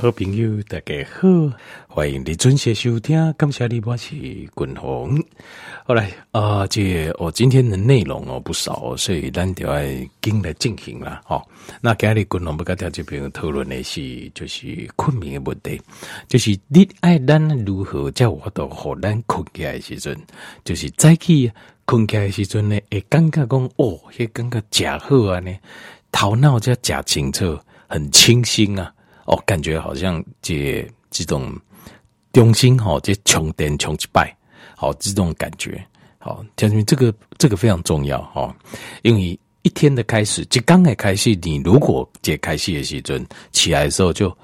好朋友，大家好，欢迎你准时收听。感谢你，我是君鸿。好来啊，这我今天的内容哦不少，所以咱就要跟来进行了。好，那今日君鸿要跟大家朋友讨论的是，就是困眠的问题，就是你爱咱如何叫我都好咱困起来的时阵，就是早起困起来的时阵呢，会感觉讲哦，迄感觉假好啊呢，头脑才假清楚，很清新啊。哦，感觉好像这这种中心哈，这充电充一百，好，这种感觉，好，将军这个这个非常重要哈，因为一天的开始，就刚才开始，你如果解开戏的时阵起来的时候，就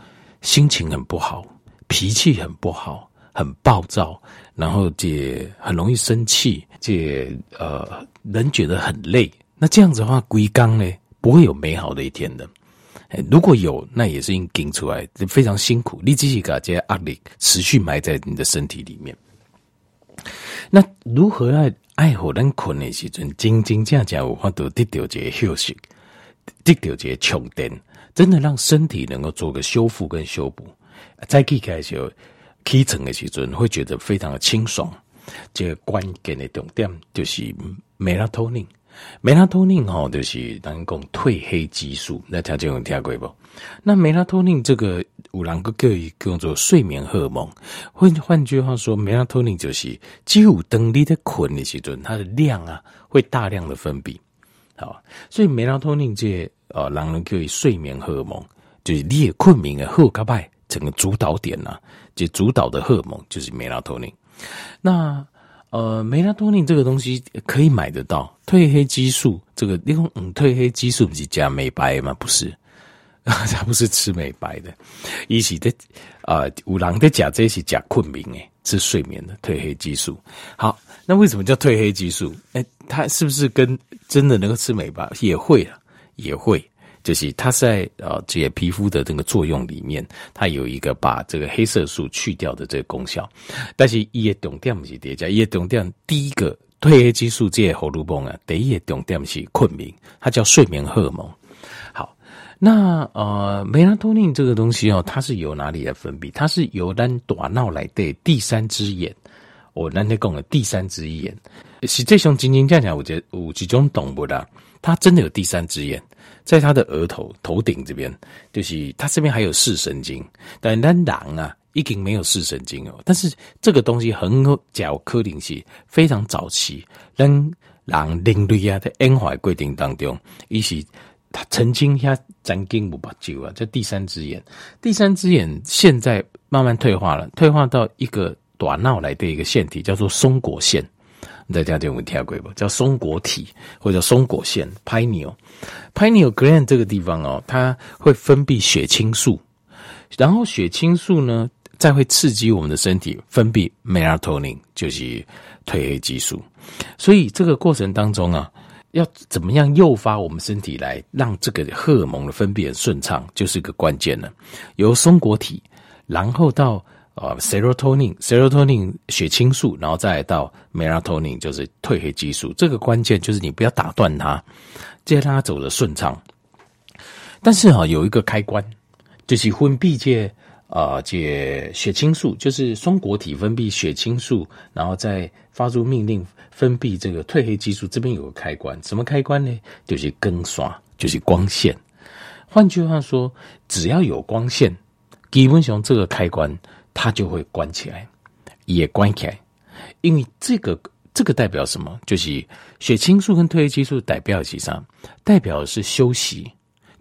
心情很不好，脾气很不好，很暴躁，然后这很容易生气，这呃人觉得很累，那这样子的话，归刚呢不会有美好的一天的。如果有，那也是因经出来，非常辛苦。你自己把这些压力持续埋在你的身体里面。那如何来爱好咱困的时阵，真真正正有法度得到这个休息，得到这个充电，真的让身体能够做个修复跟修补。再起开始起床的时阵，会觉得非常的清爽。这个关键的重点就是梅拉托宁。梅拉托宁哈，就是人讲褪黑激素，那条件有听过不？那梅拉托宁这个有人个可以叫做睡眠荷尔蒙，换换句话说，梅拉托宁就是只有当你在困的时阵，它的量啊会大量的分泌，好，所以梅拉托宁这呃，人人可以睡眠荷尔蒙，就是你也困眠的后个拜整个主导点呐、啊，就主导的荷尔蒙就是梅拉托宁，那。呃，梅拉托宁这个东西可以买得到，褪黑激素这个，因为嗯，褪黑激素不是加美白吗？不是，它不是吃美白的，一起的啊，五郎的假这些假困眠诶，是睡眠的褪黑激素。好，那为什么叫褪黑激素？哎、欸，它是不是跟真的能够吃美白？也会啊，也会。就是它在呃这些皮肤的这个作用里面，它有一个把这个黑色素去掉的这个功效。但是一个重点不是叠加，一个重点第一个褪黑激素这些荷尔蒙啊，第一个重点是困眠，它叫睡眠荷尔蒙。好，那呃梅拉托宁这个东西哦，它是由哪里来分泌？它是由咱大脑来的第三只眼，我刚才讲的第三只眼，实际上真正讲讲，我觉得有几种动物啦，它真的有第三只眼。在他的额头头顶这边，就是他这边还有视神经，但咱人啊已经没有视神经哦。但是这个东西很较可能是非常早期，人人人类啊在演化过程当中，伊是他曾经遐曾经无目睭啊，这第三只眼，第三只眼现在慢慢退化了，退化到一个短脑来的一个腺体，叫做松果腺。大家有没有听过不？叫松果体或者叫松果腺 （pineal），pineal gland 这个地方哦，它会分泌血清素，然后血清素呢，再会刺激我们的身体分泌 melatonin，就是褪黑激素。所以这个过程当中啊，要怎么样诱发我们身体来让这个荷尔蒙的分泌很顺畅，就是一个关键了。由松果体，然后到。啊，serotonin，serotonin 血清素，然后再到 melatonin，就是褪黑激素。这个关键就是你不要打断它，接让它走得顺畅。但是啊，有一个开关，就是分泌这啊这血清素，就是松果体分泌血清素，然后再发出命令分泌这个褪黑激素。这边有个开关，什么开关呢？就是光线，就是光线。换句话说，只要有光线，基本上这个开关。它就会关起来，也关起来，因为这个这个代表什么？就是血清素跟褪黑激素代表其实上代表的是休息，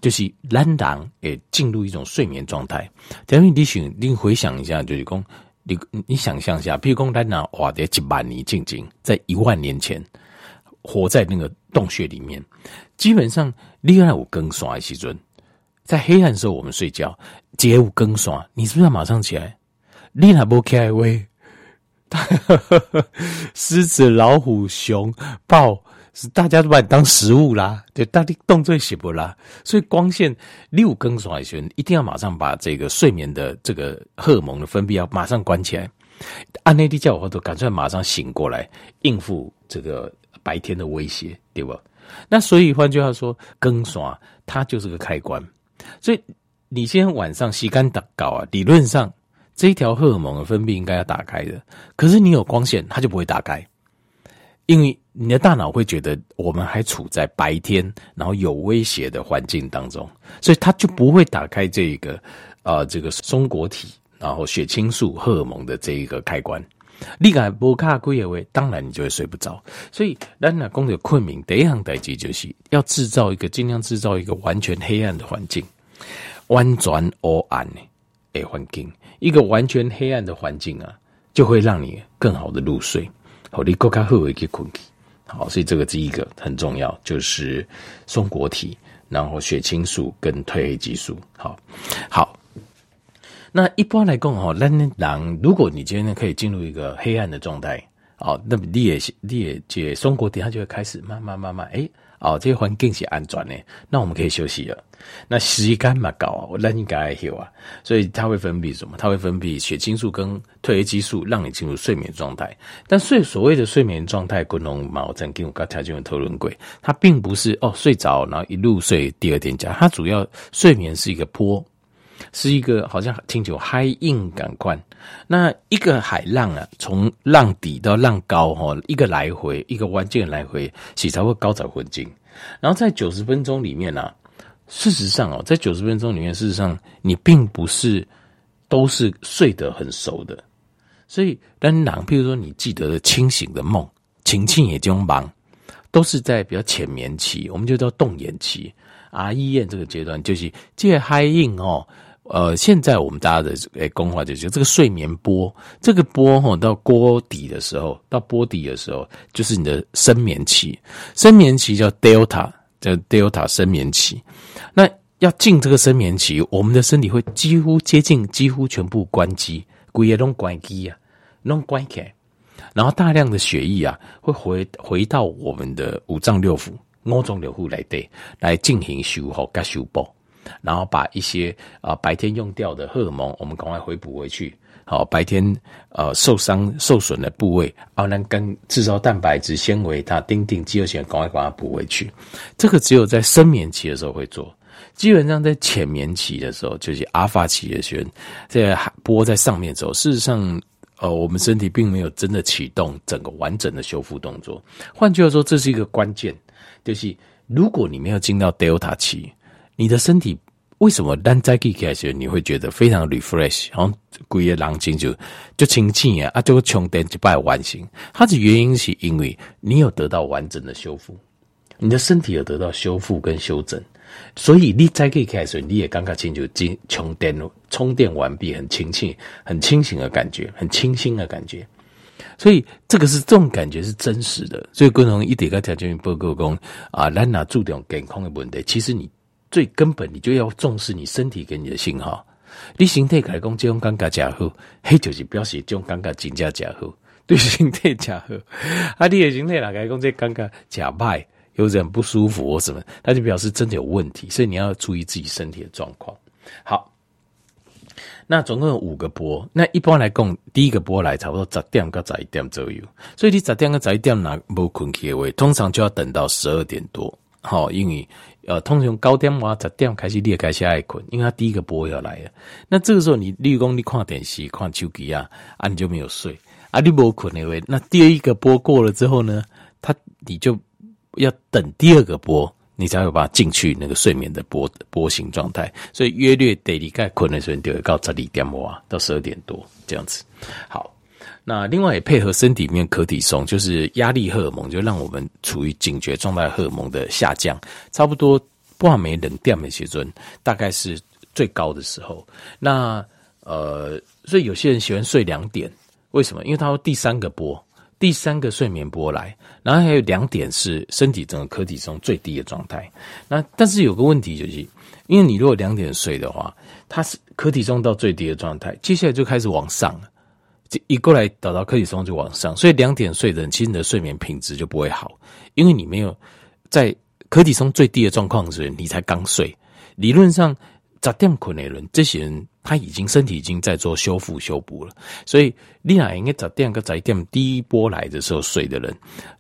就是懒人也进入一种睡眠状态。等于你想，你回想一下，就是说你你想象一下，譬如说咱呐活在一万年静静，在一万年前活在那个洞穴里面，基本上你要有更爽的时阵，在黑暗的时候我们睡觉，街舞更爽，你是不是要马上起来？你那不开胃，狮子、老虎、熊、豹，是大家都把你当食物啦，对，大家动作写不啦，所以光线六更爽一圈，一定要马上把这个睡眠的这个荷尔蒙的分泌要马上关起来。按内地叫我都赶快马上醒过来，应付这个白天的威胁，对吧？那所以换句话说，更爽它就是个开关，所以。你今天晚上洗干打搞啊，理论上这一条荷尔蒙的分泌应该要打开的，可是你有光线，它就不会打开，因为你的大脑会觉得我们还处在白天，然后有威胁的环境当中，所以它就不会打开这一个啊、呃、这个松果体，然后血清素荷尔蒙的这一个开关。你敢不卡贵的话，当然你就会睡不着。所以，咱那讲的困眠，第一项代志就是要制造一个尽量制造一个完全黑暗的环境，完全黑暗的环境。一个完全黑暗的环境啊，就会让你更好的入睡。好，你更加好一个困去。好，所以这个第一个很重要，就是松果体，然后血清素跟褪黑激素。好，好。那一般来讲哈，咱人如果你今天可以进入一个黑暗的状态，哦，那么你也你也解松果体，它就会开始慢慢慢慢，哎，哦，这个环境是安全的，那我们可以休息了。那时间嘛高啊，我让你该休啊，所以它会分泌什么？它会分泌血清素跟褪黑激素，让你进入睡眠状态。但睡所谓的睡眠状态，滚龙毛曾经我刚才就有讨论过，它并不是哦睡着然后一路睡，第二天讲，它主要睡眠是一个坡。是一个好像听起来嗨硬感官，那一个海浪啊，从浪底到浪高哈，一个来回，一个弯键来回，洗才会高潮混进。然后在九十分钟里面呢、啊，事实上哦，在九十分钟里面，事实上你并不是都是睡得很熟的，所以当然，譬如说你记得的清醒的梦，情境也就忙，都是在比较浅眠期，我们就叫动眼期啊，医院这个阶段就是这嗨硬哦。呃，现在我们大家的诶，工话就是这个睡眠波，这个波哈到锅底的时候，到波底的时候，就是你的深眠期。深眠期叫 Delta，叫 Delta 深眠期。那要进这个深眠期，我们的身体会几乎接近，几乎全部关机，鬼也拢关机啊，拢关起来。然后大量的血液啊，会回回到我们的五脏六腑、五脏六腑来对，来进行修复跟修补。然后把一些啊、白天用掉的荷尔蒙，我们赶快回补回去。好，白天呃受伤受损的部位，然后跟制造蛋白质、纤维，它钉钉肌肉纤维，赶快把它补回去。这个只有在深眠期的时候会做，基本上在浅眠期的时候，就是阿法期的时候，在波在上面走。事实上，呃，我们身体并没有真的启动整个完整的修复动作。换句话说，这是一个关键，就是如果你没有进到 Delta 期。你的身体为什么当在开始你会觉得非常 refresh，然后规个人精就就清醒啊，啊就充电就拜完成。它的原因是因为你有得到完整的修复，你的身体有得到修复跟修整，所以你在开始你也刚刚清楚充充电充电完毕，很清醒，很清醒的感觉，很清新的感觉。所以这个是这种感觉是真实的。所以共同一点个条件报告讲啊，咱哪注重健康的问题，其实你。最根本，你就要重视你身体给你的信号。你身体来讲这种感觉假好，嘿，就是表示这种感觉真假假好，对身体假好。啊，你的身体来讲这感觉假坏，有点不舒服或什么，那就表示真的有问题。所以你要注意自己身体的状况。好，那总共有五个波。那一般来讲，第一个波来差不多十点到十一点左右。所以你十点到十一点哪无困起的话，通常就要等到十二点多。好，因为。呃，通常九点哇，十点开始你也开始爱困，因为它第一个波要来了。那这个时候你，例如讲你看电视、看手机啊，啊你就没有睡啊，你没困的话，那第二一个波过了之后呢，它你就要等第二个波，你才会把它进去那个睡眠的波波形状态。所以约略得你该困的时候，就会到十二点哇到十二点多这样子。好。那另外也配合身体里面可体松，就是压力荷尔蒙，就让我们处于警觉状态，荷尔蒙的下降，差不多半暝两点的时阵，大概是最高的时候。那呃，所以有些人喜欢睡两点，为什么？因为他说第三个波，第三个睡眠波来，然后还有两点是身体整个可体松最低的状态。那但是有个问题就是，因为你如果两点睡的话，它是可体松到最低的状态，接下来就开始往上了。一过来导到可体松就往上，所以两点睡的人，其实你的睡眠品质就不会好，因为你没有在可体松最低的状况时，你才刚睡。理论上，十点困的人，这些人他已经身体已经在做修复修补了，所以你俩应该十点跟十一点第一波来的时候睡的人，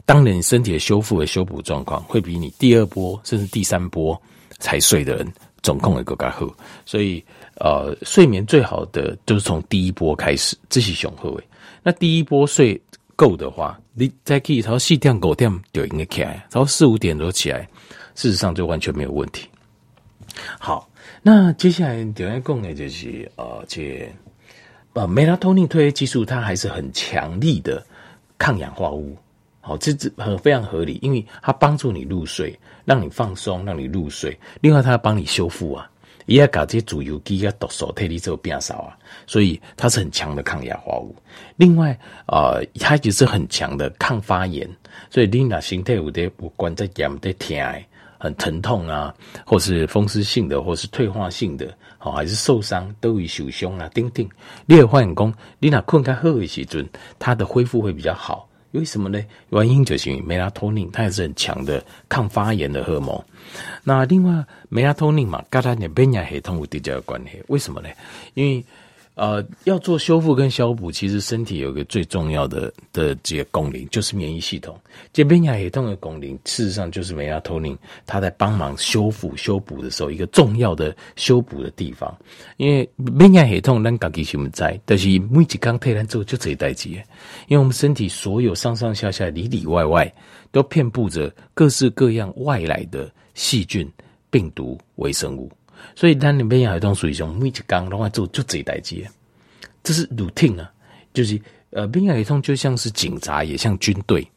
当然身体的修复和修补状况会比你第二波甚至第三波才睡的人总控会更加好。所以呃，睡眠最好的就是从第一波开始，这是雄厚位。那第一波睡够的话，你再可以从四点五点就应该起来，朝四五点多起来，事实上就完全没有问题。好，那接下来第二个呢，就是呃，这呃，梅拉托宁褪黑激素它还是很强力的抗氧化物。好，这这很非常合理，因为它帮助你入睡，让你放松，让你入睡。另外，它要帮你修复啊，也要搞这些自由基啊、毒素、体力这个变少啊，所以它是很强的抗氧化物。另外，呃，它也是很强的抗发炎，所以你若身体有的不管在痒的疼，很疼痛啊，或是风湿性的，或是退化性的，好，还是受伤，都会受伤啊，等等。你会发现讲，你若困较好的时阵，它的恢复会比较好。为什么呢？原因就是梅拉托宁，它也是很强的抗发炎的荷尔蒙。那另外，梅拉托宁嘛，跟它的免疫系统有直接的关系。为什么呢？因为呃，要做修复跟消补，其实身体有一个最重要的的这个功能，就是免疫系统。这免疫系统的功能，事实上就是梅拉托宁，它在帮忙修复、修补的时候，一个重要的修补的地方。因为免疫系统，咱自己是不知，但是每一刚退完之后就这一代机。因为我们身体所有上上下下、里里外外，都遍布着各式各样外来的细菌、病毒、微生物。所以，咱的免疫系统属于每一工拢爱做就这一代机，这是鲁挺啊，就是呃，免疫系统就像是警察，也像军队。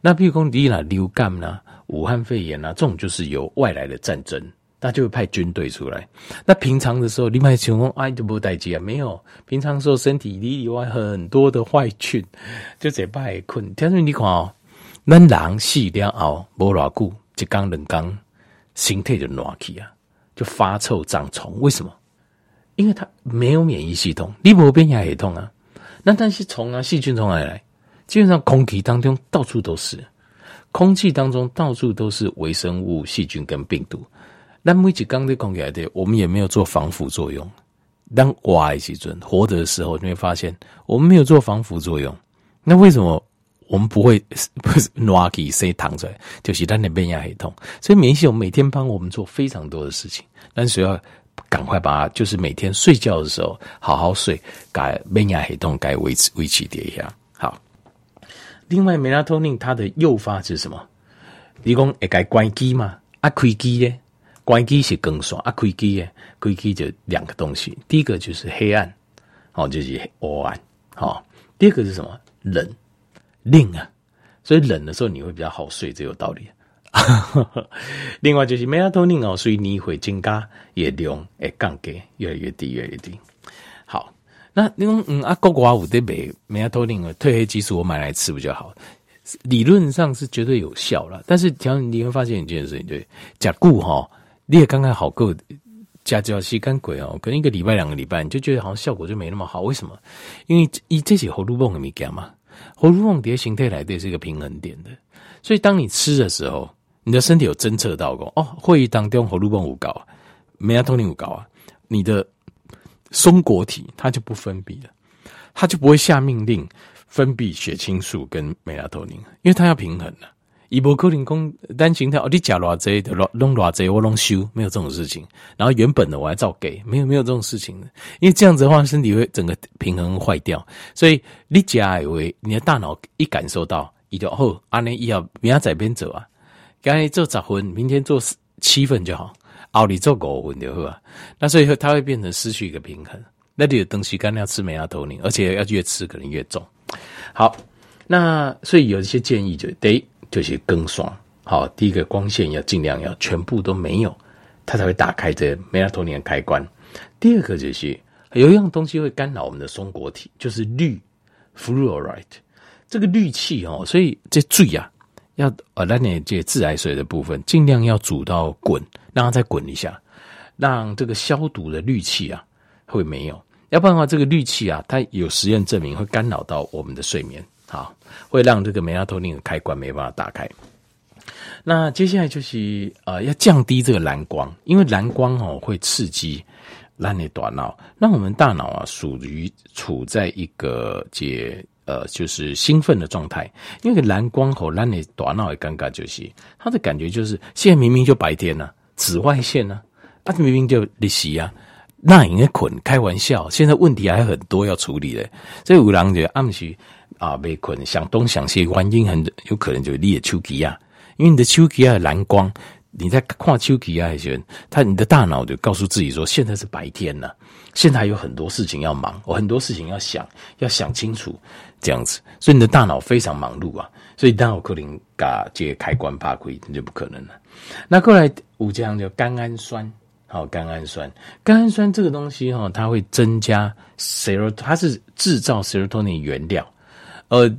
那比如说你那流感呐、武汉肺炎呐，这种就是有外来的战争，那就会派军队出来。那平常的时候，你买情况哎就无代志啊，没有。平常的时候，身体里里外很多的坏菌，就这摆困。但是你看哦，咱人死了后无偌久，一工两工，身体就烂去啊。就发臭长虫，为什么？因为它没有免疫系统，你没有免疫系统啊。那但是虫啊，细菌从哪里来？基本上空气当中到处都是，空气当中到处都是微生物、细菌跟病毒。那每几缸的空气来的，我们也没有做防腐作用。当挖一几尊活着的时候，你会发现我们没有做防腐作用。那为什么？我们不会 不是拿起谁躺出来，就是咱的免疫系统。所以免疫系统每天帮我们做非常多的事情，但是要赶快把它，就是每天睡觉的时候好好睡，改免疫系统该维持维持一下。好，另外梅拉托宁它的诱发是什么？你讲会该关机吗？啊，开机耶，关机是更爽啊，开机耶，开机就两个东西，第一个就是黑暗，哦，就是黑暗，好，第二个是什么？冷。冷啊，所以冷的时候你会比较好睡，这有道理。另外就是梅拉托宁哦，所以你会增加也量诶降低，越来越低，越来越低。好，那你说嗯啊，国外有在卖梅拉托宁的褪黑激素，我买来吃不就好。理论上是绝对有效了，但是讲你会发现一件事情，对，假固哈，你也刚刚好够加胶吸干鬼哦，可能一个礼拜两个礼拜，你就觉得好像效果就没那么好。为什么？因为一这些荷尔蒙的物件嘛。荷尔蒙叠形态来的是一个平衡点的，所以当你吃的时候，你的身体有侦测到过哦，会议当中荷尔蒙五高，美拉托宁五高啊，你的松果体它就不分泌了，它就不会下命令分泌血清素跟美拉托宁，因为它要平衡了。伊无可能讲单形态哦，你假偌济的弄偌济我弄修，没有这种事情。然后原本的我还照给，没有没有这种事情的。因为这样子的话，身体会整个平衡坏掉。所以你假以为你的大脑一感受到，伊就哦，安尼以后明仔载边走啊，刚才做十分，明天做七分就好，后日做五分就好啊。那所以它会变成失去一个平衡。那里的东西干要吃梅拉托宁，而且要越吃可能越重。好，那所以有一些建议就得。就是更爽，好，第一个光线要尽量要全部都没有，它才会打开这梅拉托尼的开关。第二个就是有一样东西会干扰我们的松果体，就是氯 （fluoride） 这个氯气哦，所以这水啊，要呃，那你这自来水的部分尽量要煮到滚，让它再滚一下，让这个消毒的氯气啊会没有，要不然的话，这个氯气啊，它有实验证明会干扰到我们的睡眠。好，会让这个梅拉托宁的开关没办法打开。那接下来就是呃，要降低这个蓝光，因为蓝光哦会刺激让你大脑，让我们大脑啊属于处在一个解呃就是兴奋的状态。因为蓝光吼让你大脑也尴尬，就是它的感觉就是现在明明就白天呢、啊，紫外线呢、啊，明明就利息啊，那应该困，开玩笑，现在问题还很多要处理的，所以有人就暗时啊被困，想东想西，原因很有可能就是你的手机啊，因为你的手机啊蓝光。你在看手机啊，时候，他你的大脑就告诉自己说，现在是白天呢，现在还有很多事情要忙，我很多事情要想，要想清楚，这样子，所以你的大脑非常忙碌啊，所以当我可能把这开关怕亏，那就不可能了。那过来五讲叫甘氨酸，好，甘氨酸，甘氨酸这个东西哈，它会增加 serotonin，它是制造 serotonin 原料，呃，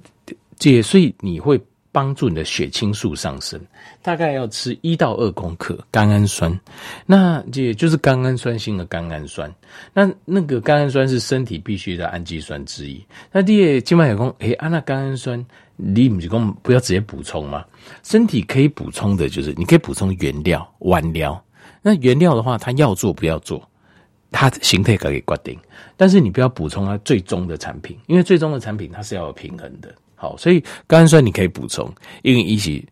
这所以你会。帮助你的血清素上升，大概要吃一到二公克甘氨酸，那也就是甘氨酸性的甘氨酸。那那个甘氨酸是身体必须的氨基酸之一。那第二，静脉有讲，诶，啊，那甘氨酸你不是讲不要直接补充吗？身体可以补充的就是，你可以补充原料、原料。那原料的话，它要做不要做，它形态可以决定。但是你不要补充它最终的产品，因为最终的产品它是要有平衡的。好，所以甘氨酸你可以补充，因为一起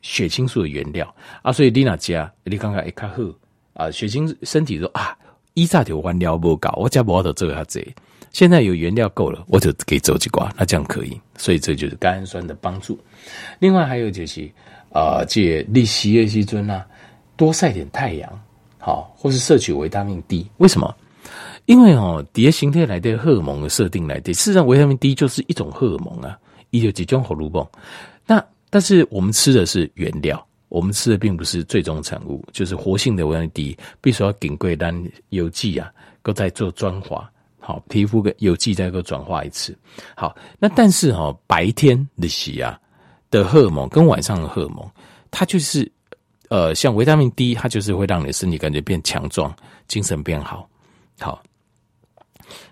血清素的原料啊，所以你那家你刚刚一卡喝啊，血清身体说啊，一炸条原料不够，我家不好的这个它这，现在有原料够了，我就可以走几挂，那这样可以，所以这就是甘氨酸的帮助。另外还有就是啊，借利息叶西尊啊，多晒点太阳，好，或是摄取维他命 D，为什么？因为哦，底下形态来的荷尔蒙的设定来的，事实上维他命 D 就是一种荷尔蒙啊。一九几种火炉泵，那但是我们吃的是原料，我们吃的并不是最终产物，就是活性的维他命 D，必须要顶贵单有机啊，够再做转化，好，皮肤跟有机再够转化一次，好，那但是哈、哦，白天的洗啊的荷尔蒙跟晚上的荷尔蒙，它就是呃，像维他命 D，它就是会让你的身体感觉变强壮，精神变好，好。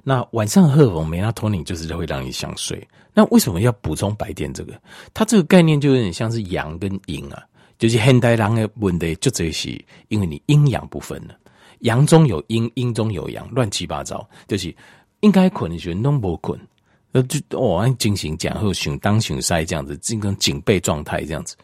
那晚上荷尔蒙梅拉托宁就是会让你想睡。那为什么要补充白天这个？它这个概念就有点像是阳跟阴啊，就是现代人的问题就这些，因为你阴阳不分了，阳中有阴，阴中有阳，乱七八糟，就是应该困的时候弄不困，呃就哦进行讲后熊当熊塞这样子，进行警备状态这样子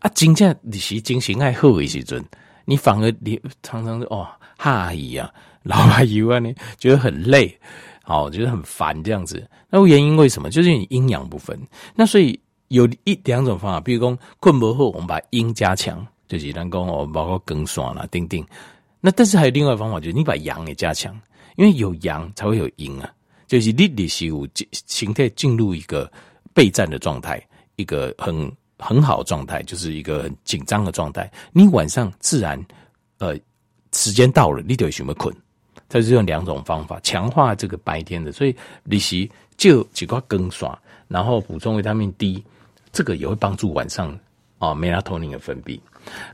啊，真正你是精神爱后的时阵，你反而你常常哦哈姨啊。老阿姨啊，你觉得很累，好，觉得很烦这样子。那原因为什么？就是你阴阳不分。那所以有一两种方法，比如说困不后，我们把阴加强，就是能够哦，包括更爽啦、定定。那但是还有另外一方法，就是你把阳也加强，因为有阳才会有阴啊。就是你你是有形态进入一个备战的状态，一个很很好的状态，就是一个很紧张的状态。你晚上自然呃时间到了，你就会想要困。它是用两种方法强化这个白天的，所以利息就几块更爽，然后补充维他命 D，这个也会帮助晚上啊梅拉托宁的分泌。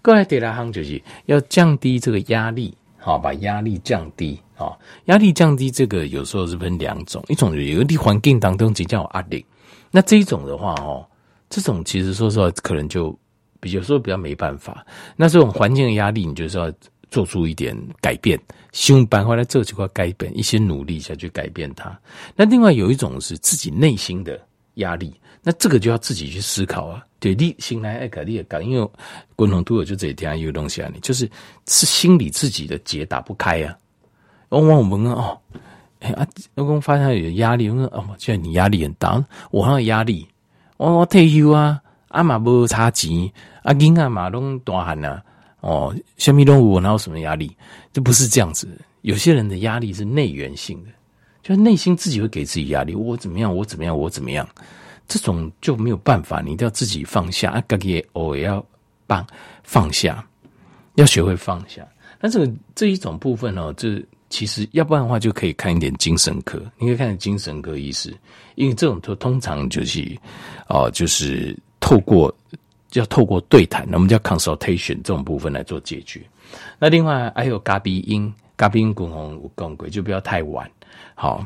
过来第二项就是要降低这个压力，好，把压力降低啊，压力降低这个有时候是分两种，一种有的环境当中比较有压力，那这一种的话哦，这种其实说实话可能就比较说比较没办法，那这种环境的压力，你就是要。做出一点改变，想办法来做几块改变，一些努力下去改变它。那另外有一种是自己内心的压力，那这个就要自己去思考啊。对，你心来爱改，你也改，因为共同都有就这一天有东西啊，你就是是心里自己的结打不开啊。往往我们哦，哎啊，我刚发现有压力，我说哦，现在你压力很大，我还有压力，我我退休啊，阿妈无差钱，阿囡啊嘛拢大汉啊。哦，虾米动物我哪有什么压力？这不是这样子。有些人的压力是内源性的，就内心自己会给自己压力。我怎么样？我怎么样？我怎么样？这种就没有办法，你一定要自己放下。啊，自己偶尔要放放下，要学会放下。那这个这一种部分呢，这其实要不然的话，就可以看一点精神科。你可以看精神科医师，因为这种都通常就是哦、就是透过。要透过对谈，我们叫 consultation 这种部分来做解决。那另外还有咖啡因，咖啡因滚红更贵，就不要太晚。好，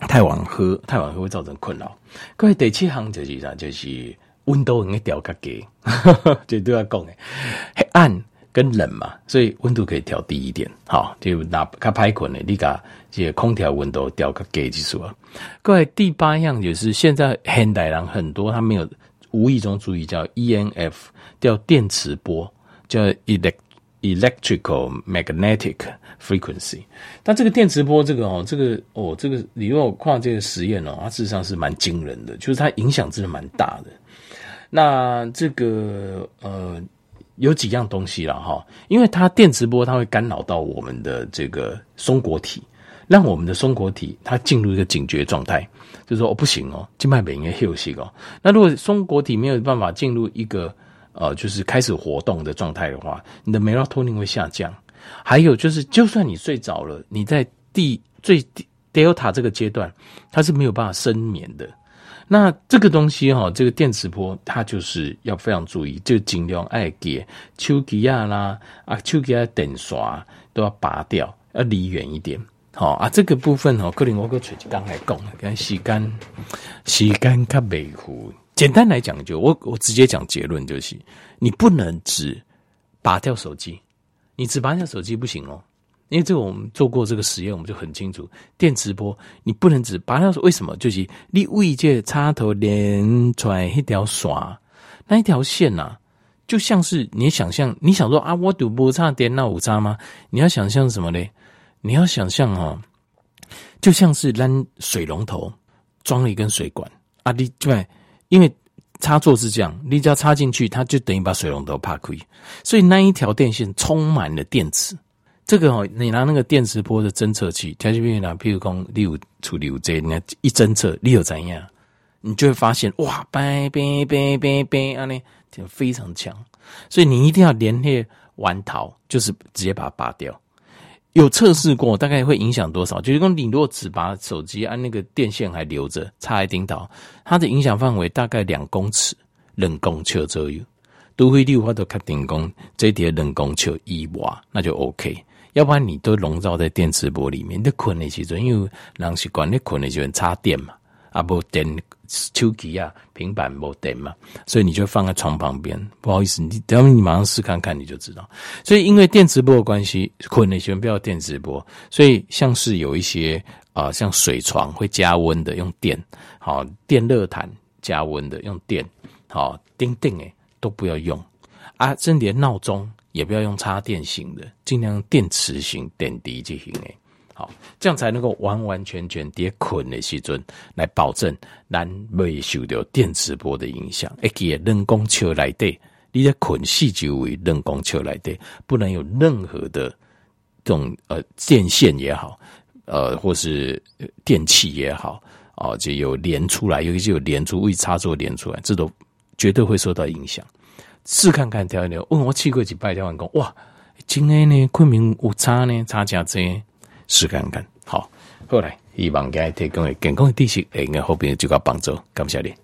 太晚喝，太晚喝会造成困扰。各位第七行就是啥？就是温度应该调较低，这都要讲的。黑暗跟冷嘛，所以温度可以调低一点。好，就拿较歹困的，你把这个空调温度调个低就啊。各位第八样就是现在现代人很多他没有。无意中注意叫 E N F，叫电磁波，叫 elect electrical magnetic frequency。但这个电磁波，这个哦，这个哦，这个你如果跨这个实验哦，它事实上是蛮惊人的，就是它影响真的蛮大的。那这个呃，有几样东西了哈，因为它电磁波它会干扰到我们的这个松果体，让我们的松果体它进入一个警觉状态，就是说哦不行哦，静脉本应该休息哦。那如果松果体没有办法进入一个呃，就是开始活动的状态的话，你的 melatonin 会下降。还有就是，就算你睡着了，你在第最 delta 这个阶段，它是没有办法深眠的。那这个东西哈，这个电磁波它就是要非常注意，就尽量爱给手机啊啦啊，手机啊电刷都要拔掉，要离远一点。好啊，这个部分哦，可能我个嘴刚来讲，跟时间时间较维护。简单来讲，就我我直接讲结论就是，你不能只拔掉手机，你只拔掉手机不行哦。因为这个我们做过这个实验，我们就很清楚，电磁波你不能只拔掉。为什么？就是你为这插头连出来一条刷，那一条线呐、就像是你想象，你想说啊，我赌不插电那五插吗？你要想象什么呢？你要想象哦，就像是让水龙头装了一根水管啊，你对，因为插座是这样，你只要插进去，它就等于把水龙头拍开，所以那一条电线充满了电磁。这个哦，你拿那个电磁波的侦测器，条件比如譬如讲，你有处理有这，你一侦测，你有怎样，你就会发现哇，呗呗呗呗呗，啊，呢就非常强。所以你一定要连夜完逃，就是直接把它拔掉。有测试过，大概会影响多少？就是说，你如果只把手机按那个电线还留着，插在顶头，它的影响范围大概两公尺，两公尺左右。都会六话都开电工，这叠两公尺一瓦，那就 OK。要不然你都笼罩在电磁波里面，你困的时候，因为人习惯你困的时候插电嘛，啊不电手机啊平板没电嘛，所以你就放在床旁边。不好意思，你等你马上试看看，你就知道。所以因为电磁波的关系，困的时候不要电磁波，所以像是有一些啊、像水床会加温的，用电好电热毯加温的用电好钉钉诶都不要用啊，甚至连闹钟。也不要用插电型的，尽量用电池型电滴就行诶，好，这样才能够完完全全叠捆的时阵来保证咱未受到电磁波的影响。而且人工球来对，你的捆系就为人工球来对，不能有任何的这种呃电线也好，呃或是电器也好，哦就有连出来，尤其是有连出未插座连出来，这都绝对会受到影响。试看看调一调，问、哦、我去过几拜调完工，哇，今天呢昆明有差呢，差价这，试看看，好，后来希望给提供的健康的知识，会给后边就个帮助，感谢你。